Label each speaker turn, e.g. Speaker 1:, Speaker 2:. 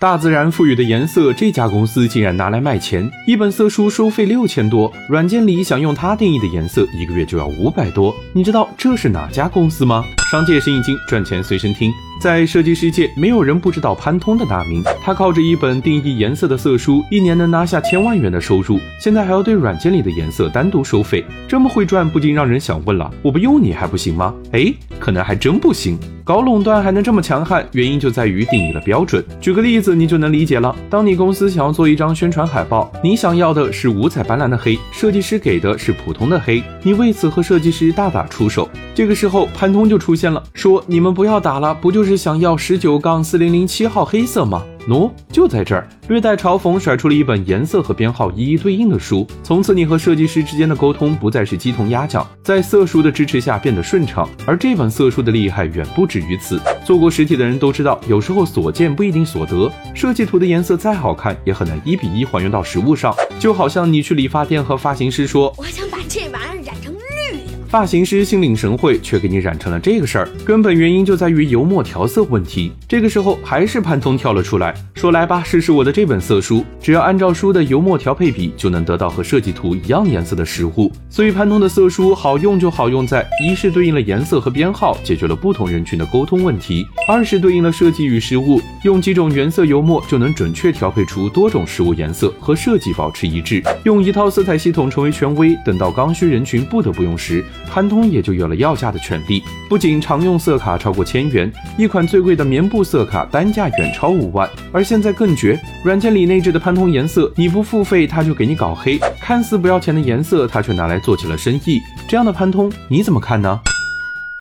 Speaker 1: 大自然赋予的颜色，这家公司竟然拿来卖钱，一本色书收费六千多，软件里想用它定义的颜色，一个月就要五百多。你知道这是哪家公司吗？商界生意经，赚钱随身听。在设计世界，没有人不知道潘通的大名。他靠着一本定义颜色的色书，一年能拿下千万元的收入。现在还要对软件里的颜色单独收费，这么会赚，不禁让人想问了：我不用你还不行吗？哎，可能还真不行。搞垄断还能这么强悍，原因就在于定义了标准。举个例子，你就能理解了。当你公司想要做一张宣传海报，你想要的是五彩斑斓的黑，设计师给的是普通的黑，你为此和设计师大打出手。这个时候，潘通就出现了，说：“你们不要打了，不就是想要十九杠四零零七号黑色吗？”喏，就在这儿，略带嘲讽甩出了一本颜色和编号一一对应的书。从此，你和设计师之间的沟通不再是鸡同鸭讲，在色书的支持下变得顺畅。而这本色书的厉害远不止于此。做过实体的人都知道，有时候所见不一定所得。设计图的颜色再好看，也很难一比一还原到实物上。就好像你去理发店和发型师说：“
Speaker 2: 我想把这。”
Speaker 1: 发型师心领神会，却给你染成了这个事儿，根本原因就在于油墨调色问题。这个时候，还是潘通跳了出来，说：“来吧，试试我的这本色书，只要按照书的油墨调配比，就能得到和设计图一样颜色的实物。”所以，潘通的色书好用就好用在：一是对应了颜色和编号，解决了不同人群的沟通问题；二是对应了设计与实物，用几种原色油墨就能准确调配出多种实物颜色，和设计保持一致，用一套色彩系统成为权威。等到刚需人群不得不用时，潘通也就有了要价的权利，不仅常用色卡超过千元，一款最贵的棉布色卡单价远超五万。而现在更绝，软件里内置的潘通颜色，你不付费它就给你搞黑，看似不要钱的颜色，它却拿来做起了生意。这样的潘通你怎么看呢？